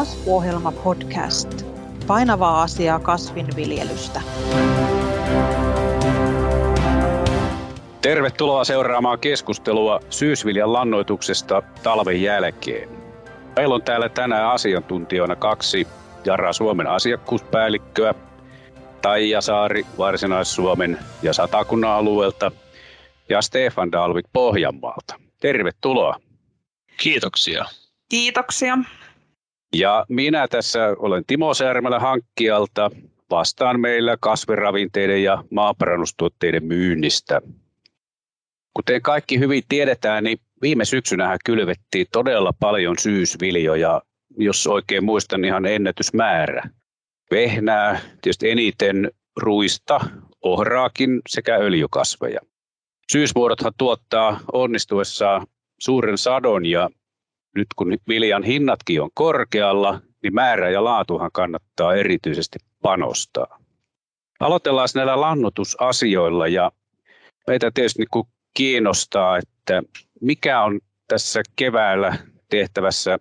Kasvuohjelma podcast. Painavaa asiaa kasvinviljelystä. Tervetuloa seuraamaan keskustelua syysviljan lannoituksesta talven jälkeen. Meillä on täällä tänään asiantuntijoina kaksi Jara Suomen asiakkuuspäällikköä, Taija Saari Varsinais-Suomen ja Satakunnan alueelta ja Stefan Dalvik Pohjanmaalta. Tervetuloa. Kiitoksia. Kiitoksia. Ja minä tässä olen Timo Särmälä hankkijalta. Vastaan meillä kasviravinteiden ja maaparannustuotteiden myynnistä. Kuten kaikki hyvin tiedetään, niin viime syksynä kylvettiin todella paljon syysviljoja, jos oikein muistan ihan ennätysmäärä. Vehnää, tietysti eniten ruista, ohraakin sekä öljykasveja. Syysvuorothan tuottaa onnistuessaan suuren sadon ja nyt kun viljan hinnatkin on korkealla, niin määrä ja laatuhan kannattaa erityisesti panostaa. Aloitellaan näillä lannotusasioilla ja meitä tietysti niin kiinnostaa, että mikä on tässä keväällä tehtävässä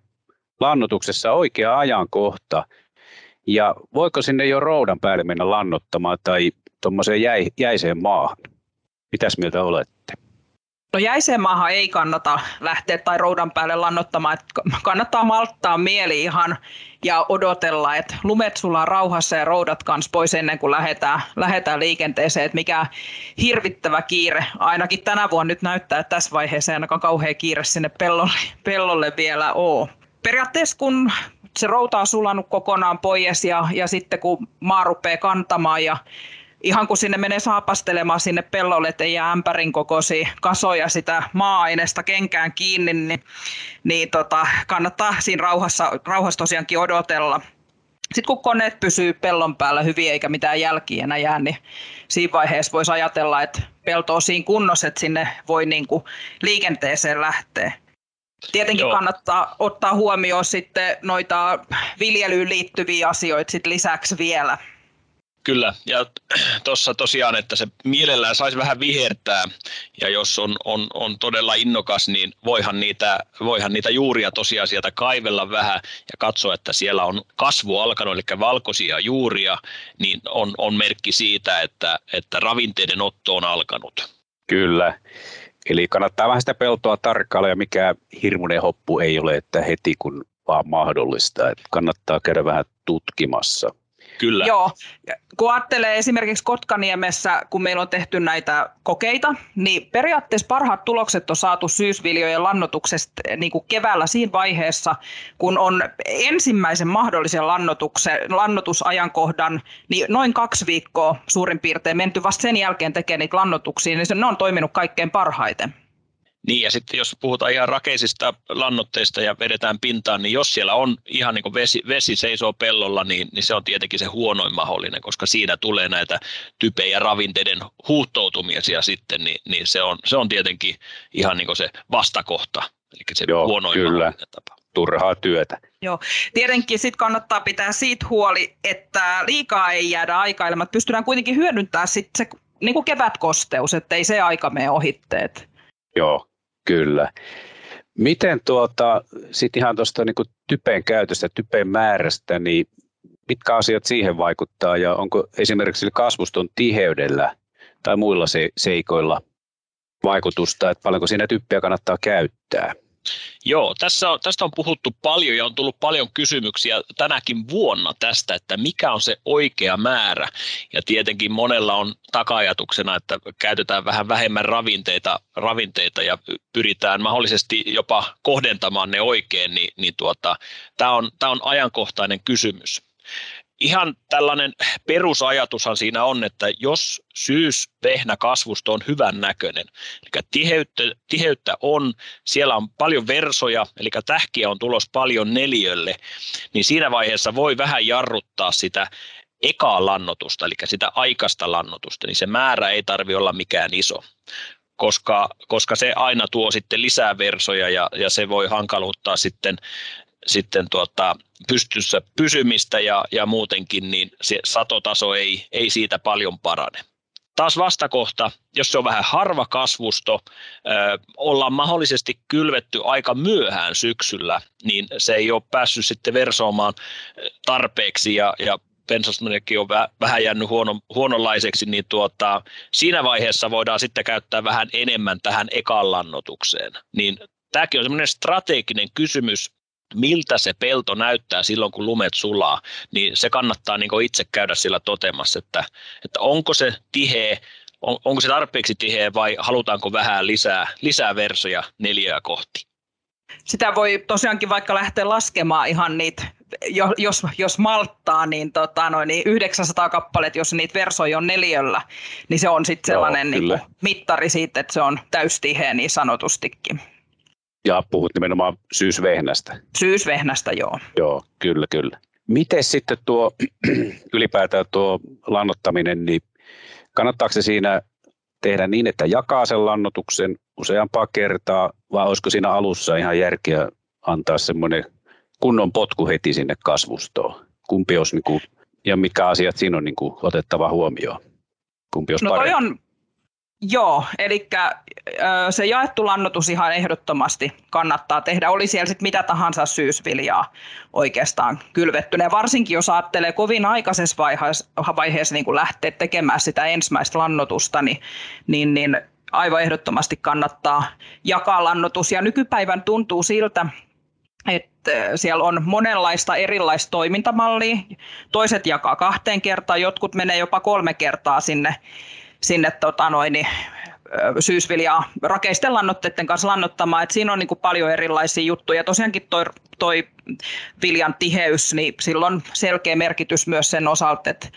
lannotuksessa oikea ajankohta ja voiko sinne jo roudan päälle mennä lannottamaan tai tuommoiseen jäiseen maahan? Mitäs mieltä olette? No jäiseen maahan ei kannata lähteä tai roudan päälle lannottamaan, että kannattaa malttaa mieli ihan ja odotella, että lumet sulaa rauhassa ja roudat kanssa pois ennen kuin lähdetään, lähdetään liikenteeseen, että mikä hirvittävä kiire, ainakin tänä vuonna nyt näyttää, että tässä vaiheessa ei ainakaan kauhean kiire sinne pellolle, pellolle vielä ole. Periaatteessa kun se routa on sulanut kokonaan pois ja, ja sitten kun maa rupeaa kantamaan ja ihan kun sinne menee saapastelemaan sinne pellolle, että ei jää ämpärin kokoisia kasoja sitä maa-aineesta kenkään kiinni, niin, niin tota, kannattaa siinä rauhassa, rauhassa tosiaankin odotella. Sitten kun koneet pysyy pellon päällä hyvin eikä mitään jälkiä enää jää, niin siinä vaiheessa voisi ajatella, että pelto on siinä kunnossa, että sinne voi niin kuin liikenteeseen lähteä. Tietenkin Joo. kannattaa ottaa huomioon sitten noita viljelyyn liittyviä asioita sit lisäksi vielä. Kyllä, ja tuossa tosiaan, että se mielellään saisi vähän vihertää, ja jos on, on, on todella innokas, niin voihan niitä, voihan niitä juuria tosiaan sieltä kaivella vähän ja katsoa, että siellä on kasvu alkanut, eli valkoisia juuria, niin on, on merkki siitä, että, että ravinteiden otto on alkanut. Kyllä, eli kannattaa vähän sitä peltoa tarkkailla, ja mikä hirmuinen hoppu ei ole, että heti kun vaan mahdollista, että kannattaa käydä vähän tutkimassa. Kyllä. Joo. Kun ajattelee esimerkiksi Kotkaniemessä, kun meillä on tehty näitä kokeita, niin periaatteessa parhaat tulokset on saatu syysviljojen lannotuksesta niin kuin keväällä siinä vaiheessa, kun on ensimmäisen mahdollisen lannotusajankohdan, niin noin kaksi viikkoa suurin piirtein menty vasta sen jälkeen tekemään niitä lannotuksia, niin ne on toiminut kaikkein parhaiten. Niin ja sitten jos puhutaan ihan rakeisista lannoitteista ja vedetään pintaan, niin jos siellä on ihan niin kuin vesi, vesi seisoo pellolla, niin, niin se on tietenkin se huonoin mahdollinen, koska siinä tulee näitä typejä ravinteiden huuhtoutumisia sitten, niin, niin se, on, se on tietenkin ihan niin kuin se vastakohta, eli se Joo, huonoin kyllä. mahdollinen tapa turhaa työtä. Joo, tietenkin sitten kannattaa pitää siitä huoli, että liikaa ei jäädä aikailemaan. Pystytään kuitenkin hyödyntämään sitten se niin kuin kevätkosteus, ettei se aika mene ohitteet. Joo, Kyllä. Miten tuota, sitten ihan tuosta niin typen käytöstä, typen määrästä, niin mitkä asiat siihen vaikuttaa ja onko esimerkiksi kasvuston tiheydellä tai muilla se, seikoilla vaikutusta, että paljonko siinä typpeä kannattaa käyttää? Joo, tässä on, tästä on puhuttu paljon ja on tullut paljon kysymyksiä tänäkin vuonna tästä, että mikä on se oikea määrä. Ja tietenkin monella on takajatuksena, että käytetään vähän vähemmän ravinteita, ravinteita ja pyritään mahdollisesti jopa kohdentamaan ne oikein, niin, niin tuota, tämä on, on ajankohtainen kysymys ihan tällainen perusajatushan siinä on, että jos syysvehnä kasvusto on hyvän näköinen, eli tiheyttä, tiheyttä on, siellä on paljon versoja, eli tähkiä on tulos paljon neliölle, niin siinä vaiheessa voi vähän jarruttaa sitä ekaa lannotusta, eli sitä aikaista lannotusta, niin se määrä ei tarvi olla mikään iso koska, koska se aina tuo sitten lisää versoja ja, ja se voi hankaluuttaa sitten sitten tuota, pystyssä pysymistä ja, ja muutenkin, niin se satotaso ei, ei siitä paljon parane. taas vastakohta, jos se on vähän harva kasvusto, ollaan mahdollisesti kylvetty aika myöhään syksyllä, niin se ei ole päässyt sitten versoamaan tarpeeksi ja, ja pensasmonekki on vähän jäänyt huono, huononlaiseksi, niin tuota, siinä vaiheessa voidaan sitten käyttää vähän enemmän tähän ekan lannotukseen. Niin tämäkin on semmoinen strateginen kysymys, miltä se pelto näyttää silloin, kun lumet sulaa, niin se kannattaa niin itse käydä sillä totemassa, että, että onko se tiheä, on, onko se tarpeeksi tiheä vai halutaanko vähän lisää, lisää versoja neljää kohti. Sitä voi tosiaankin vaikka lähteä laskemaan ihan niitä jos, jos malttaa, niin, tota, noin, niin 900 kappaleet, jos niitä versoja on neljällä, niin se on sitten sellainen Joo, niin kuin, mittari siitä, että se on täystiheä niin sanotustikin. Ja puhut nimenomaan syysvehnästä. Syysvehnästä, joo. Joo, kyllä, kyllä. Miten sitten tuo ylipäätään tuo lannottaminen, niin kannattaako se siinä tehdä niin, että jakaa sen lannotuksen useampaa kertaa, vai olisiko siinä alussa ihan järkeä antaa semmoinen kunnon potku heti sinne kasvustoon? Kumpi olisi, niin kuin, ja mitkä asiat siinä on niin kuin, otettava huomioon? Kumpi olisi no toi on, Joo, eli se jaettu lannotus ihan ehdottomasti kannattaa tehdä. Oli siellä sitten mitä tahansa syysviljaa oikeastaan kylvettynä. Varsinkin jos ajattelee kovin aikaisessa vaiheessa, vaiheessa niin lähteä tekemään sitä ensimmäistä lannotusta, niin, niin, niin aivan ehdottomasti kannattaa jakaa lannotus. Ja nykypäivän tuntuu siltä, että siellä on monenlaista erilaista toimintamallia. Toiset jakaa kahteen kertaan, jotkut menee jopa kolme kertaa sinne sinne tota noin, niin, syysviljaa rakeisten lannoitteiden kanssa lannottamaan. Et siinä on niin kuin paljon erilaisia juttuja. Tosiaankin toi, toi viljan tiheys, niin sillä on selkeä merkitys myös sen osalta, että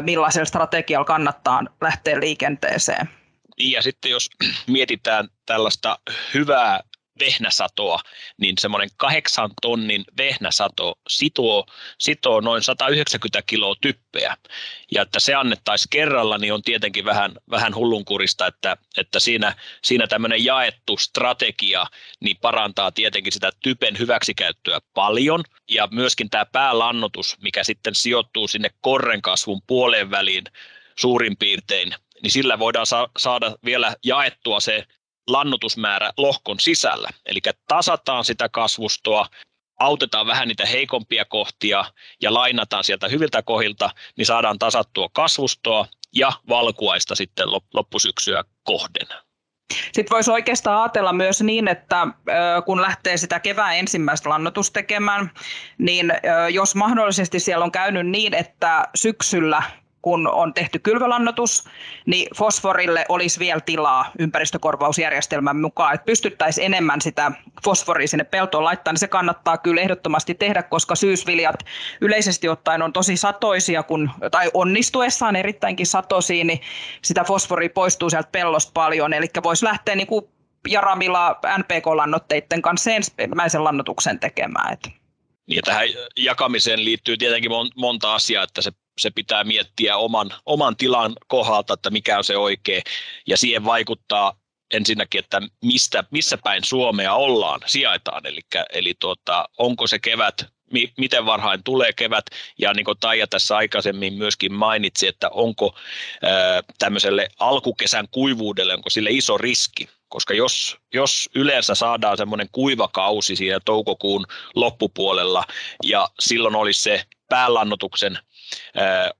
millaisella strategialla kannattaa lähteä liikenteeseen. Ja sitten jos mietitään tällaista hyvää vehnäsatoa, niin semmoinen kahdeksan tonnin vehnäsato sitoo, sitoo noin 190 kiloa typpeä. Ja että se annettaisiin kerralla, niin on tietenkin vähän, vähän hullunkurista, että, että siinä, siinä tämmöinen jaettu strategia niin parantaa tietenkin sitä typen hyväksikäyttöä paljon. Ja myöskin tämä päälannotus, mikä sitten sijoittuu sinne korren kasvun puoleen väliin suurin piirtein, niin sillä voidaan sa- saada vielä jaettua se lannotusmäärä lohkon sisällä. Eli tasataan sitä kasvustoa, autetaan vähän niitä heikompia kohtia ja lainataan sieltä hyviltä kohilta, niin saadaan tasattua kasvustoa ja valkuaista sitten loppusyksyä kohden. Sitten voisi oikeastaan ajatella myös niin, että kun lähtee sitä kevään ensimmäistä lannotusta tekemään, niin jos mahdollisesti siellä on käynyt niin, että syksyllä kun on tehty kylvölannotus, niin fosforille olisi vielä tilaa ympäristökorvausjärjestelmän mukaan, että pystyttäisiin enemmän sitä fosforia sinne peltoon laittaa, niin se kannattaa kyllä ehdottomasti tehdä, koska syysviljat yleisesti ottaen on tosi satoisia, kun, tai onnistuessaan erittäinkin satoisia, niin sitä fosforia poistuu sieltä pellosta paljon, eli voisi lähteä niin kuin Jaramilla NPK-lannoitteiden kanssa ensimmäisen lannotuksen tekemään. Että. Ja tähän jakamiseen liittyy tietenkin monta asiaa, että se se pitää miettiä oman, oman tilan kohdalta, että mikä on se oikea, ja siihen vaikuttaa ensinnäkin, että mistä, missä päin Suomea ollaan, sijaitaan, eli, eli tuota, onko se kevät, mi, miten varhain tulee kevät, ja niin kuin Taija tässä aikaisemmin myöskin mainitsi, että onko ää, tämmöiselle alkukesän kuivuudelle, onko sille iso riski, koska jos, jos yleensä saadaan semmoinen kuiva kausi siinä toukokuun loppupuolella, ja silloin olisi se päänlannotuksen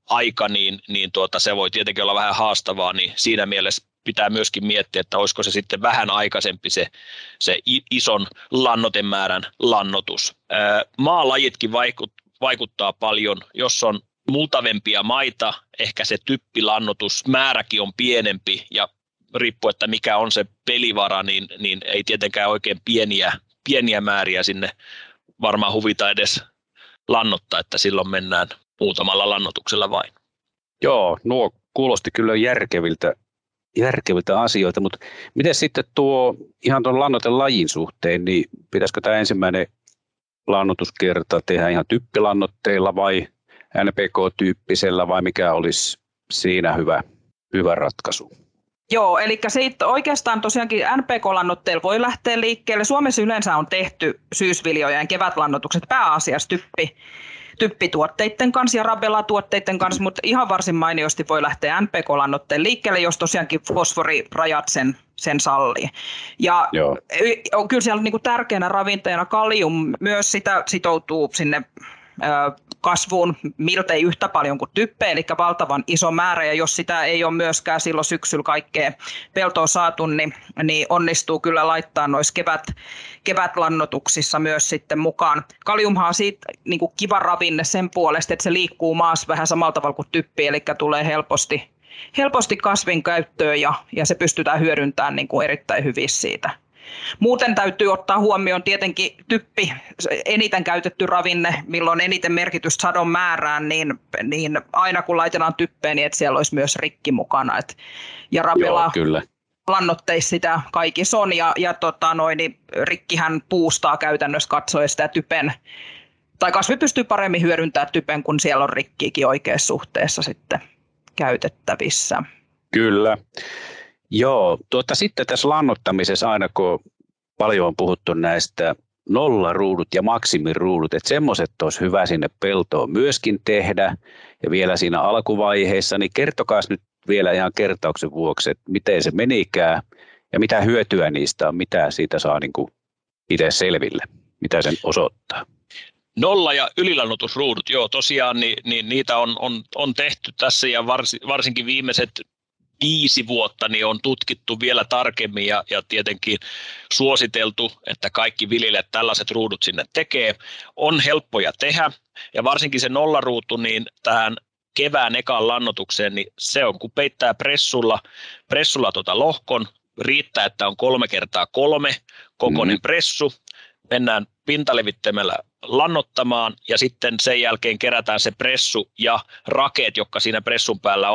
aika, niin, niin tuota, se voi tietenkin olla vähän haastavaa, niin siinä mielessä pitää myöskin miettiä, että olisiko se sitten vähän aikaisempi se, se ison lannotemäärän lannotus. Maalajitkin vaikut, vaikuttaa paljon, jos on multavempia maita, ehkä se typpilannotusmääräkin on pienempi ja riippuu, että mikä on se pelivara, niin, niin ei tietenkään oikein pieniä, pieniä määriä sinne varmaan huvita edes lannottaa, että silloin mennään muutamalla lannotuksella vain. Joo, nuo kuulosti kyllä järkeviltä, järkeviltä asioita, mutta miten sitten tuo ihan tuon lannotelajin suhteen, niin pitäisikö tämä ensimmäinen lannotuskerta tehdä ihan typpilannoitteilla vai NPK-tyyppisellä vai mikä olisi siinä hyvä, hyvä ratkaisu? Joo, eli siitä oikeastaan tosiaankin NPK-lannoitteilla voi lähteä liikkeelle. Suomessa yleensä on tehty syysviljojen kevätlannotukset pääasiassa typpi typpituotteiden kanssa ja rabella-tuotteiden kanssa, mutta ihan varsin mainiosti voi lähteä NPK-lannoitteen liikkeelle, jos tosiaankin fosforirajat sen, sen sallii. Ja Joo. on kyllä siellä niin kuin tärkeänä ravinteena kalium myös sitä sitoutuu sinne kasvuun miltei yhtä paljon kuin typpe, eli valtavan iso määrä, ja jos sitä ei ole myöskään silloin syksyllä kaikkea peltoa saatu, niin, niin onnistuu kyllä laittaa noissa kevät, kevätlannotuksissa myös sitten mukaan. Kaliumhan on siitä niin kuin kiva ravinne sen puolesta, että se liikkuu maassa vähän samalla tavalla kuin typpi, eli tulee helposti, helposti kasvin käyttöön ja, ja se pystytään hyödyntämään niin kuin erittäin hyvin siitä Muuten täytyy ottaa huomioon tietenkin typpi, eniten käytetty ravinne, milloin eniten merkitystä sadon määrään, niin, niin aina kun laitetaan typpeen, niin että siellä olisi myös rikki mukana. Et, ja rapela, Joo, kyllä lannoitteissa sitä kaikissa on, ja, ja tota noin, niin rikkihän puustaa käytännössä katsoen sitä typen, tai kasvi pystyy paremmin hyödyntämään typen, kun siellä on rikkiikin oikeassa suhteessa sitten käytettävissä. Kyllä. Joo, tuota, sitten tässä lannottamisessa aina kun paljon on puhuttu näistä nollaruudut ja maksimiruudut, että semmoiset olisi hyvä sinne peltoon myöskin tehdä ja vielä siinä alkuvaiheessa, niin kertokaa nyt vielä ihan kertauksen vuoksi, että miten se menikään ja mitä hyötyä niistä on, mitä siitä saa niin kuin itse selville, mitä sen osoittaa. Nolla- ja ylilannotusruudut, joo tosiaan niin, niin niitä on, on, on tehty tässä ja vars, varsinkin viimeiset viisi vuotta niin on tutkittu vielä tarkemmin ja, ja tietenkin suositeltu, että kaikki viljelijät tällaiset ruudut sinne tekee. On helppoja tehdä ja varsinkin se nollaruutu niin tähän kevään ekaan lannotukseen, niin se on kun peittää pressulla, pressulla tuota lohkon, riittää, että on kolme kertaa kolme kokoinen mm. pressu, mennään pintalevittimellä lannottamaan ja sitten sen jälkeen kerätään se pressu ja rakeet, jotka siinä pressun päällä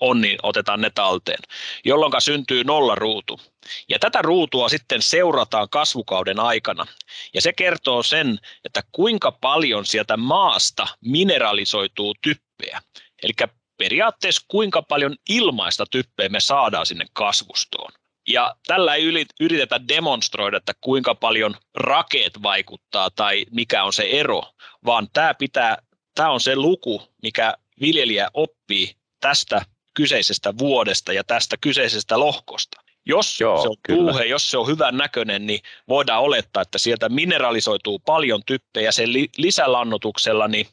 on, niin otetaan ne talteen, jolloin syntyy nollaruutu. Ja tätä ruutua sitten seurataan kasvukauden aikana. Ja se kertoo sen, että kuinka paljon sieltä maasta mineralisoituu typpeä. Eli periaatteessa kuinka paljon ilmaista typpeä me saadaan sinne kasvustoon. Ja tällä ei yritetä demonstroida, että kuinka paljon rakeet vaikuttaa tai mikä on se ero, vaan tämä, pitää, tämä on se luku, mikä viljelijä oppii tästä kyseisestä vuodesta ja tästä kyseisestä lohkosta. Jos Joo, se on tuuhe, jos se on hyvän näköinen, niin voidaan olettaa, että sieltä mineralisoituu paljon typpeä ja sen li- lisälannotuksella niin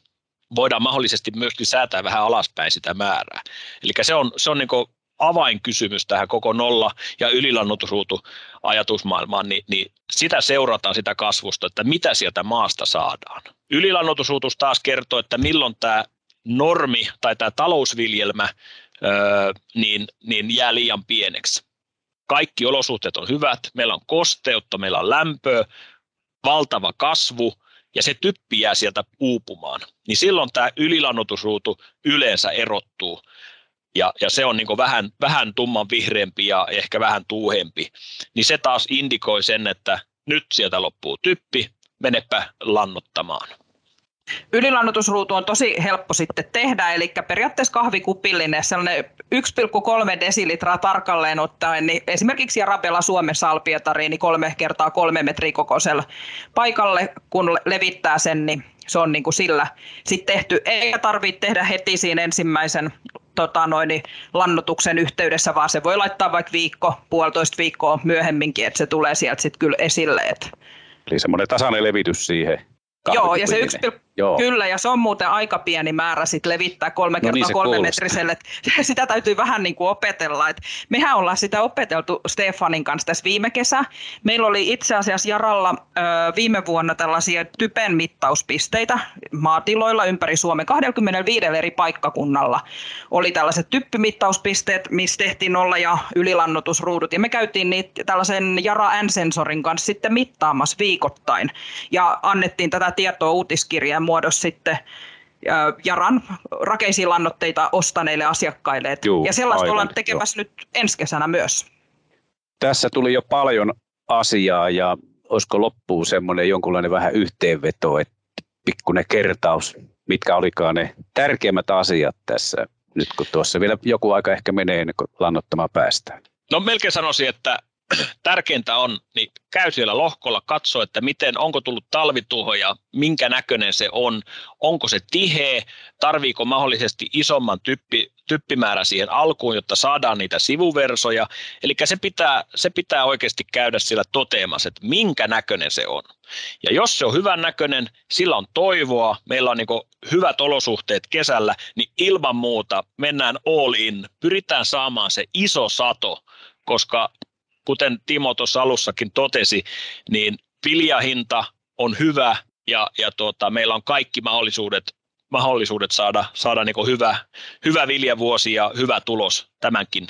voidaan mahdollisesti myöskin säätää vähän alaspäin sitä määrää. Eli se on, se on niin avainkysymys tähän koko nolla- ja ylilannotusruutu ajatusmaailmaan, niin, niin sitä seurataan sitä kasvusta, että mitä sieltä maasta saadaan. Ylilannotusruutus taas kertoo, että milloin tämä normi tai tämä talousviljelmä öö, niin, niin jää liian pieneksi. Kaikki olosuhteet on hyvät, meillä on kosteutta, meillä on lämpöä, valtava kasvu ja se typpi jää sieltä uupumaan. Niin silloin tämä ylilannotusruutu yleensä erottuu ja, ja se on niin vähän, vähän tumman vihreämpi ja ehkä vähän tuuhempi. Niin se taas indikoi sen, että nyt sieltä loppuu typpi, menepä lannottamaan. Ylilannotusruutu on tosi helppo sitten tehdä, eli periaatteessa kahvikupillinen, sellainen 1,3 desilitraa tarkalleen ottaen, niin esimerkiksi Jarabella Suomessa Alpietariin niin kolme kertaa kolme metriä kokoisella paikalle, kun levittää sen, niin se on niin kuin sillä sitten tehty. Ei tarvitse tehdä heti siinä ensimmäisen tota noin, lannotuksen yhteydessä, vaan se voi laittaa vaikka viikko, puolitoista viikkoa myöhemminkin, että se tulee sieltä sitten kyllä esille. Eli semmoinen tasainen levitys siihen Joo, ja se Joo. kyllä, ja se on muuten aika pieni määrä sit levittää kolme no niin, kertaa niin, metriselle. Sitä täytyy vähän niin kuin opetella. Et mehän ollaan sitä opeteltu Stefanin kanssa tässä viime kesä. Meillä oli itse asiassa Jaralla ö, viime vuonna tällaisia typen mittauspisteitä maatiloilla ympäri Suomen. 25 eri paikkakunnalla oli tällaiset typpimittauspisteet, missä tehtiin nolla- ja ylilannotusruudut. Ja me käytiin niitä tällaisen Jara N-sensorin kanssa sitten mittaamassa viikoittain. Ja annettiin tätä tietoa uutiskirjeen muodossa sitten Jaran rakeisiin lannoitteita ostaneille asiakkaille. Juu, ja sellaista aivan, ollaan tekemässä jo. nyt ensi kesänä myös. Tässä tuli jo paljon asiaa ja olisiko loppuun semmoinen jonkunlainen vähän yhteenveto, että pikkuinen kertaus, mitkä olikaan ne tärkeimmät asiat tässä, nyt kun tuossa vielä joku aika ehkä menee ennen kuin lannottamaan päästään. No melkein sanoisin, että tärkeintä on, niin käy siellä lohkolla, katso, että miten, onko tullut talvituhoja, minkä näköinen se on, onko se tiheä, tarviiko mahdollisesti isomman typpi, typpimäärä siihen alkuun, jotta saadaan niitä sivuversoja. Eli se pitää, se pitää oikeasti käydä siellä toteamassa, että minkä näköinen se on. Ja jos se on hyvän näköinen, sillä on toivoa, meillä on niin hyvät olosuhteet kesällä, niin ilman muuta mennään all in, pyritään saamaan se iso sato, koska kuten Timo tuossa alussakin totesi, niin viljahinta on hyvä ja, ja tuota, meillä on kaikki mahdollisuudet, mahdollisuudet saada, saada niin hyvä, hyvä viljavuosi ja hyvä tulos tämänkin,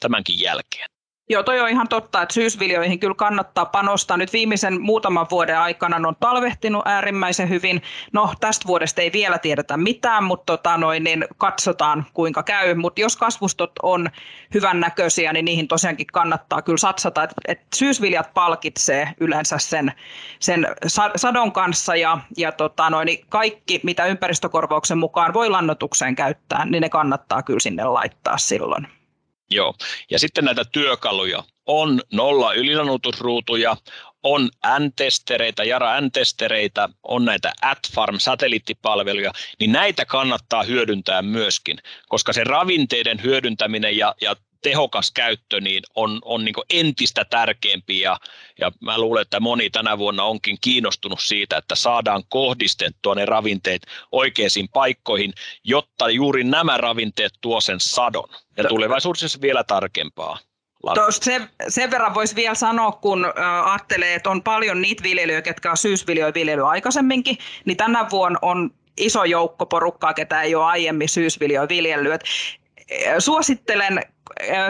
tämänkin jälkeen. Joo, toi on ihan totta, että syysviljoihin kyllä kannattaa panostaa. Nyt viimeisen muutaman vuoden aikana ne on talvehtinut äärimmäisen hyvin. No, tästä vuodesta ei vielä tiedetä mitään, mutta tota noin, niin katsotaan kuinka käy. Mutta jos kasvustot on hyvän näköisiä, niin niihin tosiaankin kannattaa kyllä satsata. Et, et syysviljat palkitsee yleensä sen, sen sadon kanssa ja, ja tota noin, niin kaikki, mitä ympäristökorvauksen mukaan voi lannotukseen käyttää, niin ne kannattaa kyllä sinne laittaa silloin. Joo, ja sitten näitä työkaluja. On nolla ylilanutusruutuja, on N-testereitä, Jara N-testereitä, on näitä AdFarm satelliittipalveluja, niin näitä kannattaa hyödyntää myöskin, koska se ravinteiden hyödyntäminen ja, ja tehokas käyttö niin on, on niin entistä tärkeämpi ja, ja mä luulen, että moni tänä vuonna onkin kiinnostunut siitä, että saadaan kohdistettua ne ravinteet oikeisiin paikkoihin, jotta juuri nämä ravinteet tuo sen sadon ja tulevaisuudessa vielä tarkempaa. Sen, sen verran voisi vielä sanoa, kun ajattelee, että on paljon niitä viljelijöitä, jotka on syysviljoja viljely aikaisemminkin, niin tänä vuonna on iso joukko porukkaa, ketä ei ole aiemmin syysviljoja viljellyt. Suosittelen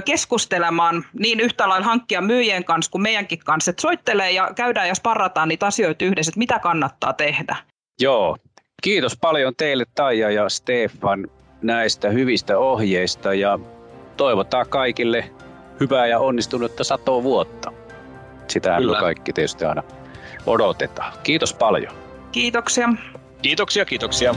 keskustelemaan niin yhtä lailla hankkia myyjien kanssa kuin meidänkin kanssa, että soittelee ja käydään ja sparrataan niitä asioita yhdessä, että mitä kannattaa tehdä. Joo, kiitos paljon teille Taija ja Stefan näistä hyvistä ohjeista ja toivotaan kaikille hyvää ja onnistunutta satoa vuotta. Sitähän me kaikki tietysti aina odotetaan. Kiitos paljon. Kiitoksia. Kiitoksia, kiitoksia.